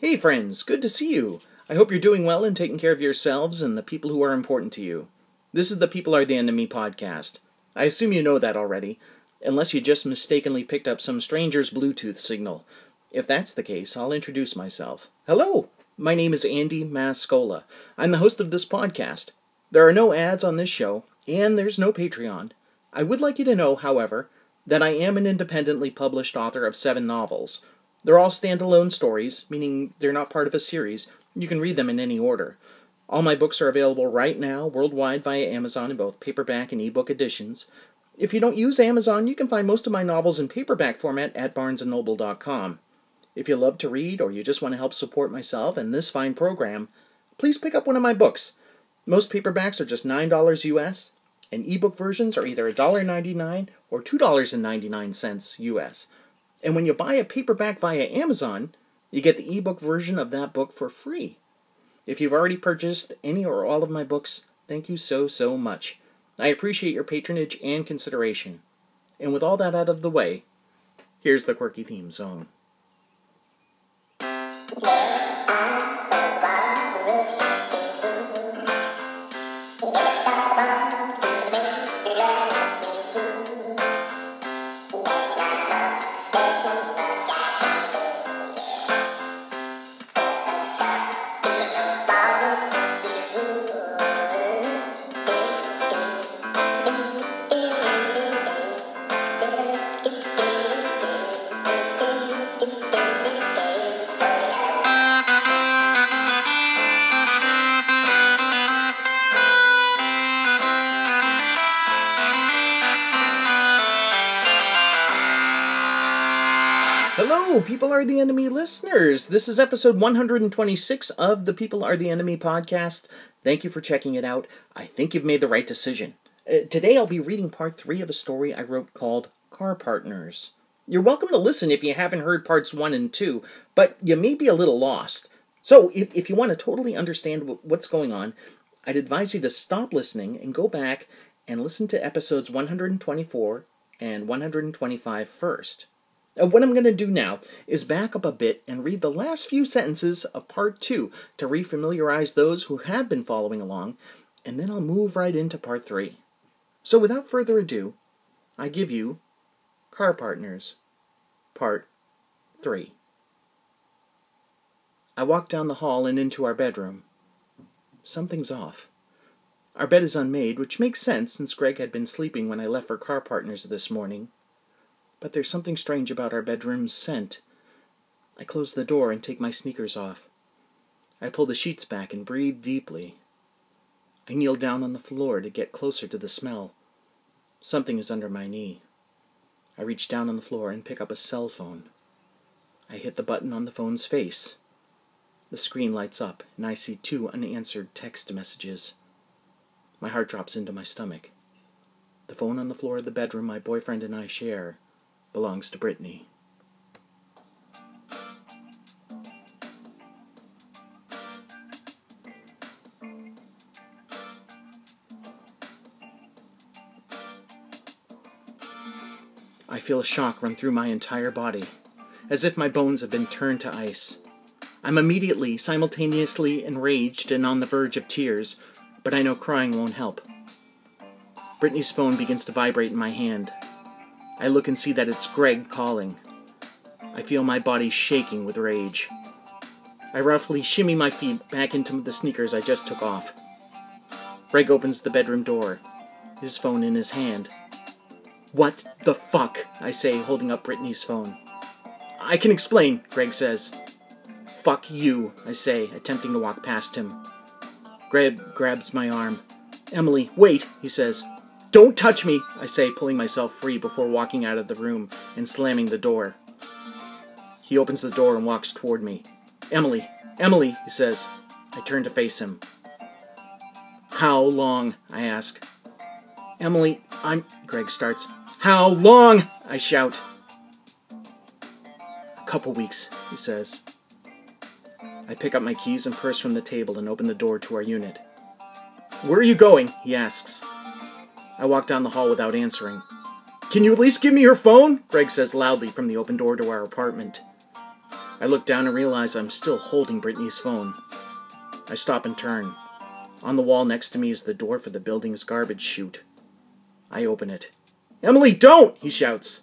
Hey, friends, good to see you. I hope you're doing well and taking care of yourselves and the people who are important to you. This is the People Are the Enemy podcast. I assume you know that already, unless you just mistakenly picked up some stranger's Bluetooth signal. If that's the case, I'll introduce myself. Hello, my name is Andy Mascola. I'm the host of this podcast. There are no ads on this show, and there's no Patreon. I would like you to know, however, that I am an independently published author of seven novels. They're all standalone stories, meaning they're not part of a series. You can read them in any order. All my books are available right now worldwide via Amazon in both paperback and ebook editions. If you don't use Amazon, you can find most of my novels in paperback format at barnesandnoble.com. If you love to read or you just want to help support myself and this fine program, please pick up one of my books. Most paperbacks are just $9 US, and ebook versions are either $1.99 or $2.99 US. And when you buy a paperback via Amazon, you get the ebook version of that book for free. If you've already purchased any or all of my books, thank you so, so much. I appreciate your patronage and consideration. And with all that out of the way, here's the quirky theme song. People Are the Enemy listeners. This is episode 126 of the People Are the Enemy podcast. Thank you for checking it out. I think you've made the right decision. Uh, today I'll be reading part three of a story I wrote called Car Partners. You're welcome to listen if you haven't heard parts one and two, but you may be a little lost. So, if, if you want to totally understand what's going on, I'd advise you to stop listening and go back and listen to episodes 124 and 125 first. And what I'm going to do now is back up a bit and read the last few sentences of part two to refamiliarize those who have been following along, and then I'll move right into part three. So without further ado, I give you Car Partners, part three. I walk down the hall and into our bedroom. Something's off. Our bed is unmade, which makes sense since Greg had been sleeping when I left for Car Partners this morning but there's something strange about our bedroom's scent. I close the door and take my sneakers off. I pull the sheets back and breathe deeply. I kneel down on the floor to get closer to the smell. Something is under my knee. I reach down on the floor and pick up a cell phone. I hit the button on the phone's face. The screen lights up, and I see two unanswered text messages. My heart drops into my stomach. The phone on the floor of the bedroom my boyfriend and I share belongs to Brittany. I feel a shock run through my entire body, as if my bones have been turned to ice. I'm immediately, simultaneously enraged and on the verge of tears, but I know crying won't help. Brittany's phone begins to vibrate in my hand. I look and see that it's Greg calling. I feel my body shaking with rage. I roughly shimmy my feet back into the sneakers I just took off. Greg opens the bedroom door, his phone in his hand. What the fuck? I say, holding up Brittany's phone. I can explain, Greg says. Fuck you, I say, attempting to walk past him. Greg grabs my arm. Emily, wait, he says. Don't touch me, I say, pulling myself free before walking out of the room and slamming the door. He opens the door and walks toward me. Emily, Emily, he says. I turn to face him. How long? I ask. Emily, I'm. Greg starts. How long? I shout. A couple weeks, he says. I pick up my keys and purse from the table and open the door to our unit. Where are you going? he asks. I walk down the hall without answering. Can you at least give me your phone? Greg says loudly from the open door to our apartment. I look down and realize I'm still holding Brittany's phone. I stop and turn. On the wall next to me is the door for the building's garbage chute. I open it. Emily, don't! he shouts.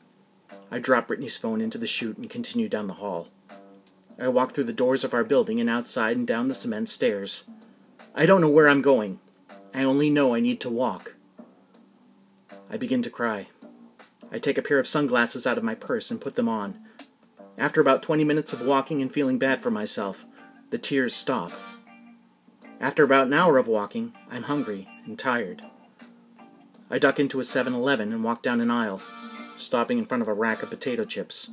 I drop Brittany's phone into the chute and continue down the hall. I walk through the doors of our building and outside and down the cement stairs. I don't know where I'm going. I only know I need to walk. I begin to cry. I take a pair of sunglasses out of my purse and put them on. After about 20 minutes of walking and feeling bad for myself, the tears stop. After about an hour of walking, I'm hungry and tired. I duck into a 7 Eleven and walk down an aisle, stopping in front of a rack of potato chips.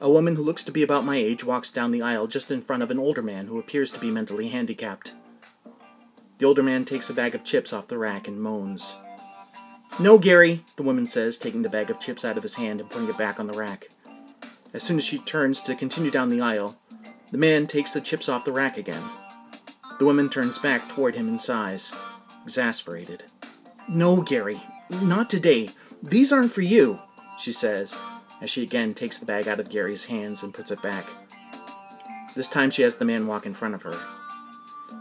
A woman who looks to be about my age walks down the aisle just in front of an older man who appears to be mentally handicapped. The older man takes a bag of chips off the rack and moans. No, Gary, the woman says, taking the bag of chips out of his hand and putting it back on the rack. As soon as she turns to continue down the aisle, the man takes the chips off the rack again. The woman turns back toward him and sighs, exasperated. No, Gary, not today. These aren't for you, she says, as she again takes the bag out of Gary's hands and puts it back. This time she has the man walk in front of her.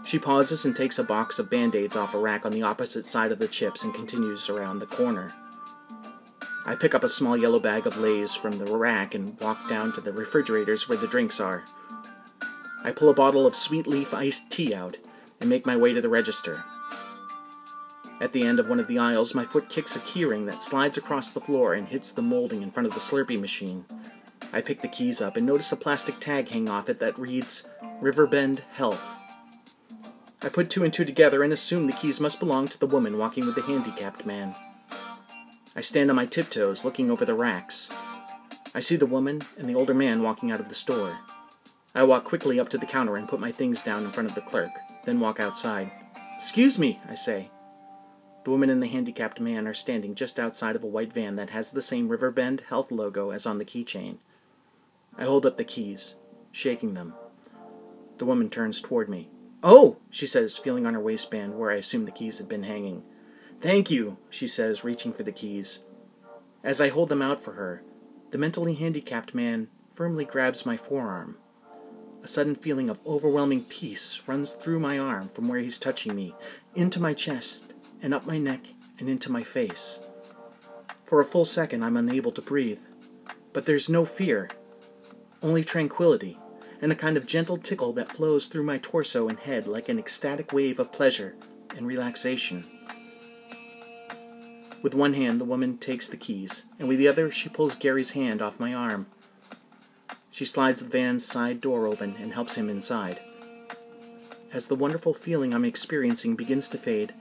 She pauses and takes a box of band aids off a rack on the opposite side of the chips and continues around the corner. I pick up a small yellow bag of Lay's from the rack and walk down to the refrigerators where the drinks are. I pull a bottle of sweet leaf iced tea out and make my way to the register. At the end of one of the aisles, my foot kicks a keyring that slides across the floor and hits the molding in front of the Slurpee machine. I pick the keys up and notice a plastic tag hang off it that reads Riverbend Health. I put two and two together and assume the keys must belong to the woman walking with the handicapped man. I stand on my tiptoes, looking over the racks. I see the woman and the older man walking out of the store. I walk quickly up to the counter and put my things down in front of the clerk, then walk outside. Excuse me, I say. The woman and the handicapped man are standing just outside of a white van that has the same Riverbend Health logo as on the keychain. I hold up the keys, shaking them. The woman turns toward me. Oh, she says, feeling on her waistband where I assume the keys had been hanging. Thank you, she says, reaching for the keys. As I hold them out for her, the mentally handicapped man firmly grabs my forearm. A sudden feeling of overwhelming peace runs through my arm from where he's touching me, into my chest, and up my neck, and into my face. For a full second, I'm unable to breathe. But there's no fear, only tranquility and a kind of gentle tickle that flows through my torso and head like an ecstatic wave of pleasure and relaxation. With one hand, the woman takes the keys, and with the other, she pulls Gary's hand off my arm. She slides the van's side door open and helps him inside. As the wonderful feeling I'm experiencing begins to fade,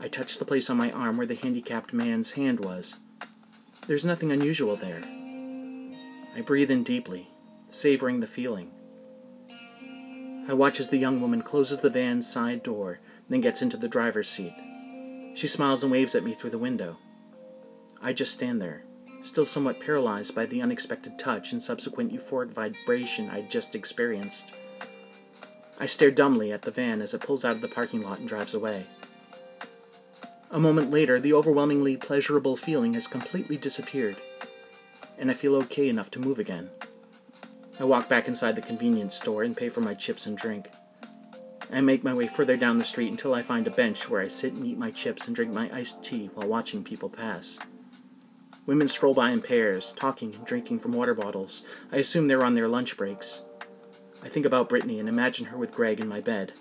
I touch the place on my arm where the handicapped man's hand was. There's nothing unusual there. I breathe in deeply, savoring the feeling. I watch as the young woman closes the van's side door, then gets into the driver's seat. She smiles and waves at me through the window. I just stand there, still somewhat paralyzed by the unexpected touch and subsequent euphoric vibration I'd just experienced. I stare dumbly at the van as it pulls out of the parking lot and drives away. A moment later, the overwhelmingly pleasurable feeling has completely disappeared, and I feel okay enough to move again. I walk back inside the convenience store and pay for my chips and drink. I make my way further down the street until I find a bench where I sit and eat my chips and drink my iced tea while watching people pass. Women stroll by in pairs, talking and drinking from water bottles. I assume they're on their lunch breaks. I think about Brittany and imagine her with Greg in my bed.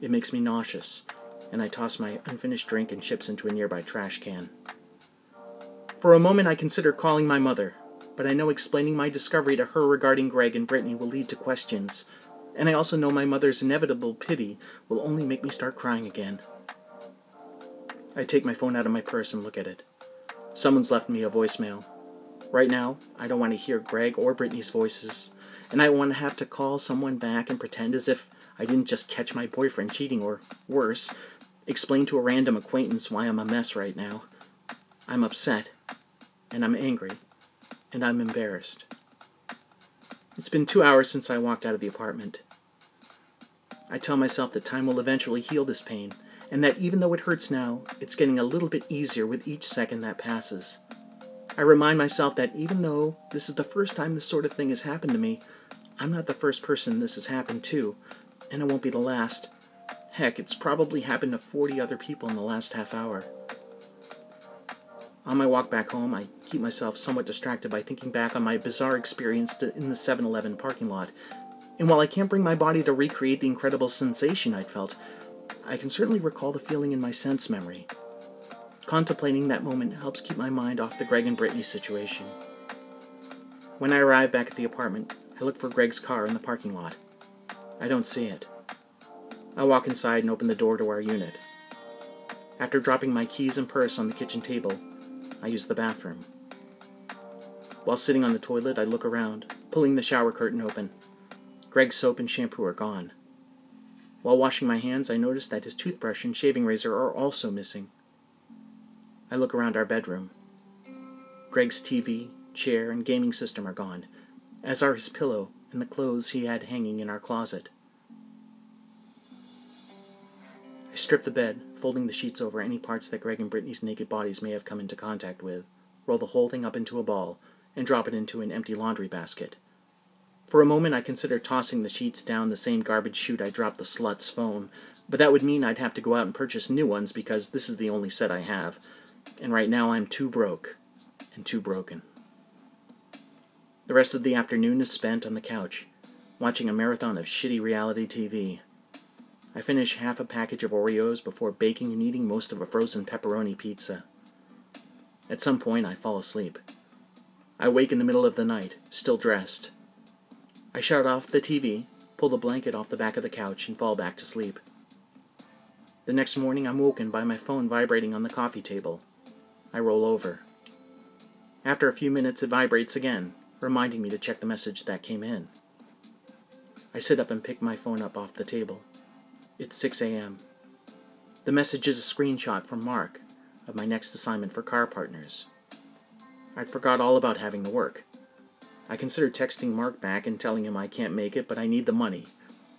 It makes me nauseous, and I toss my unfinished drink and chips into a nearby trash can. For a moment, I consider calling my mother, but I know explaining my discovery to her regarding Greg and Brittany will lead to questions, and I also know my mother's inevitable pity will only make me start crying again. I take my phone out of my purse and look at it. Someone's left me a voicemail. Right now, I don't want to hear Greg or Brittany's voices, and I want to have to call someone back and pretend as if I didn't just catch my boyfriend cheating or, worse, explain to a random acquaintance why I'm a mess right now. I'm upset, and I'm angry, and I'm embarrassed. It's been two hours since I walked out of the apartment. I tell myself that time will eventually heal this pain, and that even though it hurts now, it's getting a little bit easier with each second that passes. I remind myself that even though this is the first time this sort of thing has happened to me, I'm not the first person this has happened to, and it won't be the last. Heck, it's probably happened to 40 other people in the last half hour. On my walk back home, I keep myself somewhat distracted by thinking back on my bizarre experience in the 7 Eleven parking lot. And while I can't bring my body to recreate the incredible sensation I'd felt, I can certainly recall the feeling in my sense memory. Contemplating that moment helps keep my mind off the Greg and Brittany situation. When I arrive back at the apartment, I look for Greg's car in the parking lot. I don't see it. I walk inside and open the door to our unit. After dropping my keys and purse on the kitchen table, I use the bathroom. While sitting on the toilet, I look around, pulling the shower curtain open. Greg's soap and shampoo are gone. While washing my hands, I notice that his toothbrush and shaving razor are also missing. I look around our bedroom. Greg's TV, chair, and gaming system are gone, as are his pillow and the clothes he had hanging in our closet. I strip the bed, folding the sheets over any parts that Greg and Brittany's naked bodies may have come into contact with, roll the whole thing up into a ball, and drop it into an empty laundry basket. For a moment, I considered tossing the sheets down the same garbage chute I dropped the slut's phone, but that would mean I'd have to go out and purchase new ones because this is the only set I have, and right now I'm too broke and too broken. The rest of the afternoon is spent on the couch, watching a marathon of shitty reality TV I finish half a package of Oreos before baking and eating most of a frozen pepperoni pizza. At some point, I fall asleep. I wake in the middle of the night, still dressed. I shut off the TV, pull the blanket off the back of the couch, and fall back to sleep. The next morning, I'm woken by my phone vibrating on the coffee table. I roll over. After a few minutes, it vibrates again, reminding me to check the message that came in. I sit up and pick my phone up off the table. It's 6 a.m. The message is a screenshot from Mark of my next assignment for Car Partners. I'd forgot all about having to work. I considered texting Mark back and telling him I can't make it, but I need the money,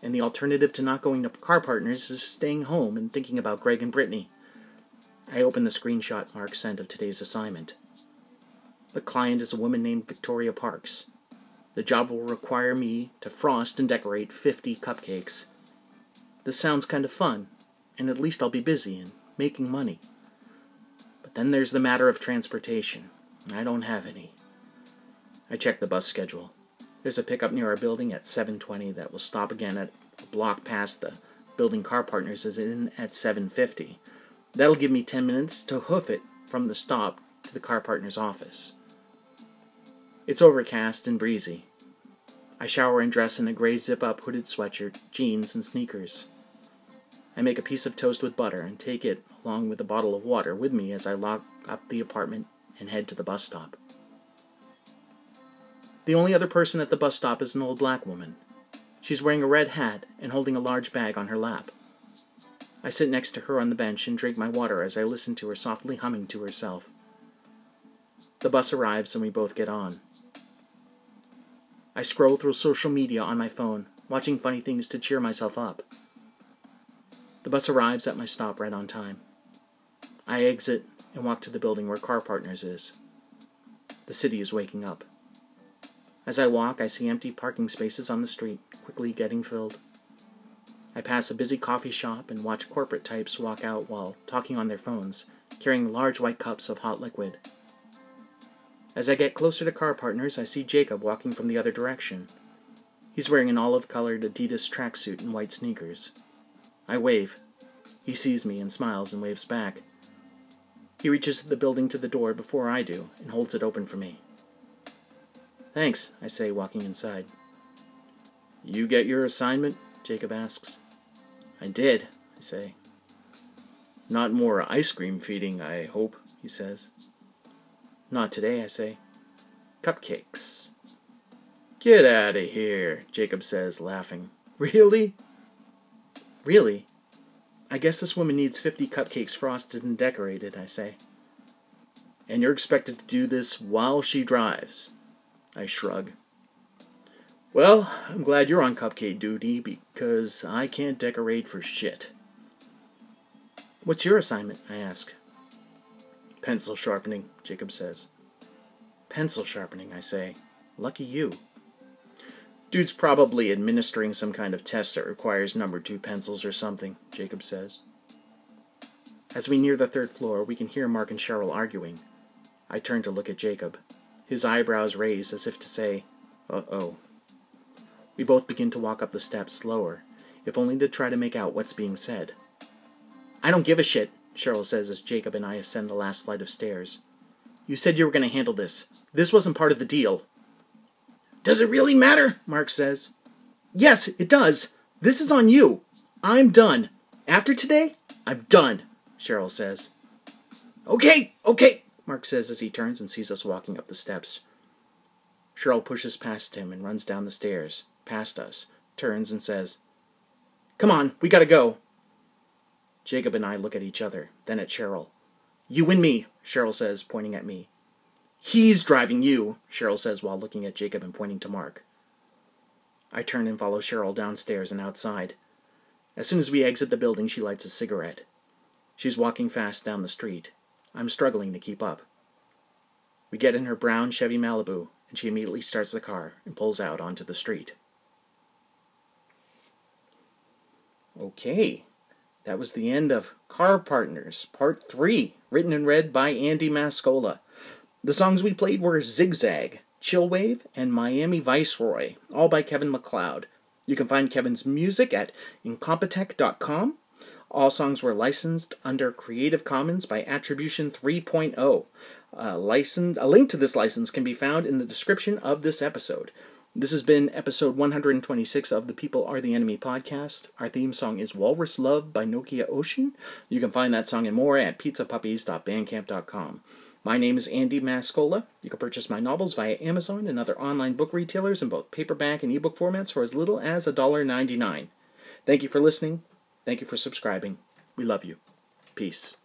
and the alternative to not going to Car Partners is staying home and thinking about Greg and Brittany. I open the screenshot Mark sent of today's assignment. The client is a woman named Victoria Parks. The job will require me to frost and decorate 50 cupcakes this sounds kind of fun, and at least I'll be busy and making money. But then there's the matter of transportation. I don't have any. I check the bus schedule. There's a pickup near our building at 7:20 that will stop again at a block past the building car partners is in at 7:50. That'll give me 10 minutes to hoof it from the stop to the car partner's office. It's overcast and breezy. I shower and dress in a gray zip up hooded sweatshirt, jeans, and sneakers. I make a piece of toast with butter and take it, along with a bottle of water, with me as I lock up the apartment and head to the bus stop. The only other person at the bus stop is an old black woman. She's wearing a red hat and holding a large bag on her lap. I sit next to her on the bench and drink my water as I listen to her softly humming to herself. The bus arrives and we both get on. I scroll through social media on my phone, watching funny things to cheer myself up. The bus arrives at my stop right on time. I exit and walk to the building where Car Partners is. The city is waking up. As I walk, I see empty parking spaces on the street, quickly getting filled. I pass a busy coffee shop and watch corporate types walk out while talking on their phones, carrying large white cups of hot liquid. As I get closer to Car Partners, I see Jacob walking from the other direction. He's wearing an olive colored Adidas tracksuit and white sneakers. I wave. He sees me and smiles and waves back. He reaches the building to the door before I do and holds it open for me. Thanks, I say, walking inside. You get your assignment? Jacob asks. I did, I say. Not more ice cream feeding, I hope, he says. Not today, I say. Cupcakes. Get out of here, Jacob says, laughing. Really? Really? I guess this woman needs 50 cupcakes frosted and decorated, I say. And you're expected to do this while she drives. I shrug. Well, I'm glad you're on cupcake duty because I can't decorate for shit. What's your assignment? I ask. Pencil sharpening, Jacob says. Pencil sharpening, I say. Lucky you. Dude's probably administering some kind of test that requires number two pencils or something, Jacob says. As we near the third floor, we can hear Mark and Cheryl arguing. I turn to look at Jacob, his eyebrows raised as if to say, Uh oh. We both begin to walk up the steps slower, if only to try to make out what's being said. I don't give a shit, Cheryl says as Jacob and I ascend the last flight of stairs. You said you were going to handle this. This wasn't part of the deal. Does it really matter? Mark says. Yes, it does. This is on you. I'm done. After today, I'm done, Cheryl says. Okay, okay, Mark says as he turns and sees us walking up the steps. Cheryl pushes past him and runs down the stairs, past us, turns and says, Come on, we gotta go. Jacob and I look at each other, then at Cheryl. You and me, Cheryl says, pointing at me. He's driving you, Cheryl says while looking at Jacob and pointing to Mark. I turn and follow Cheryl downstairs and outside. As soon as we exit the building, she lights a cigarette. She's walking fast down the street. I'm struggling to keep up. We get in her brown Chevy Malibu, and she immediately starts the car and pulls out onto the street. Okay, that was the end of Car Partners, Part 3, written and read by Andy Mascola. The songs we played were Zigzag, Chillwave, and Miami Viceroy, all by Kevin MacLeod. You can find Kevin's music at incompetech.com. All songs were licensed under Creative Commons by Attribution 3.0. A, license, a link to this license can be found in the description of this episode. This has been episode 126 of the People Are the Enemy podcast. Our theme song is Walrus Love by Nokia Ocean. You can find that song and more at pizzapuppies.bandcamp.com. My name is Andy Mascola. You can purchase my novels via Amazon and other online book retailers in both paperback and ebook formats for as little as $1.99. Thank you for listening. Thank you for subscribing. We love you. Peace.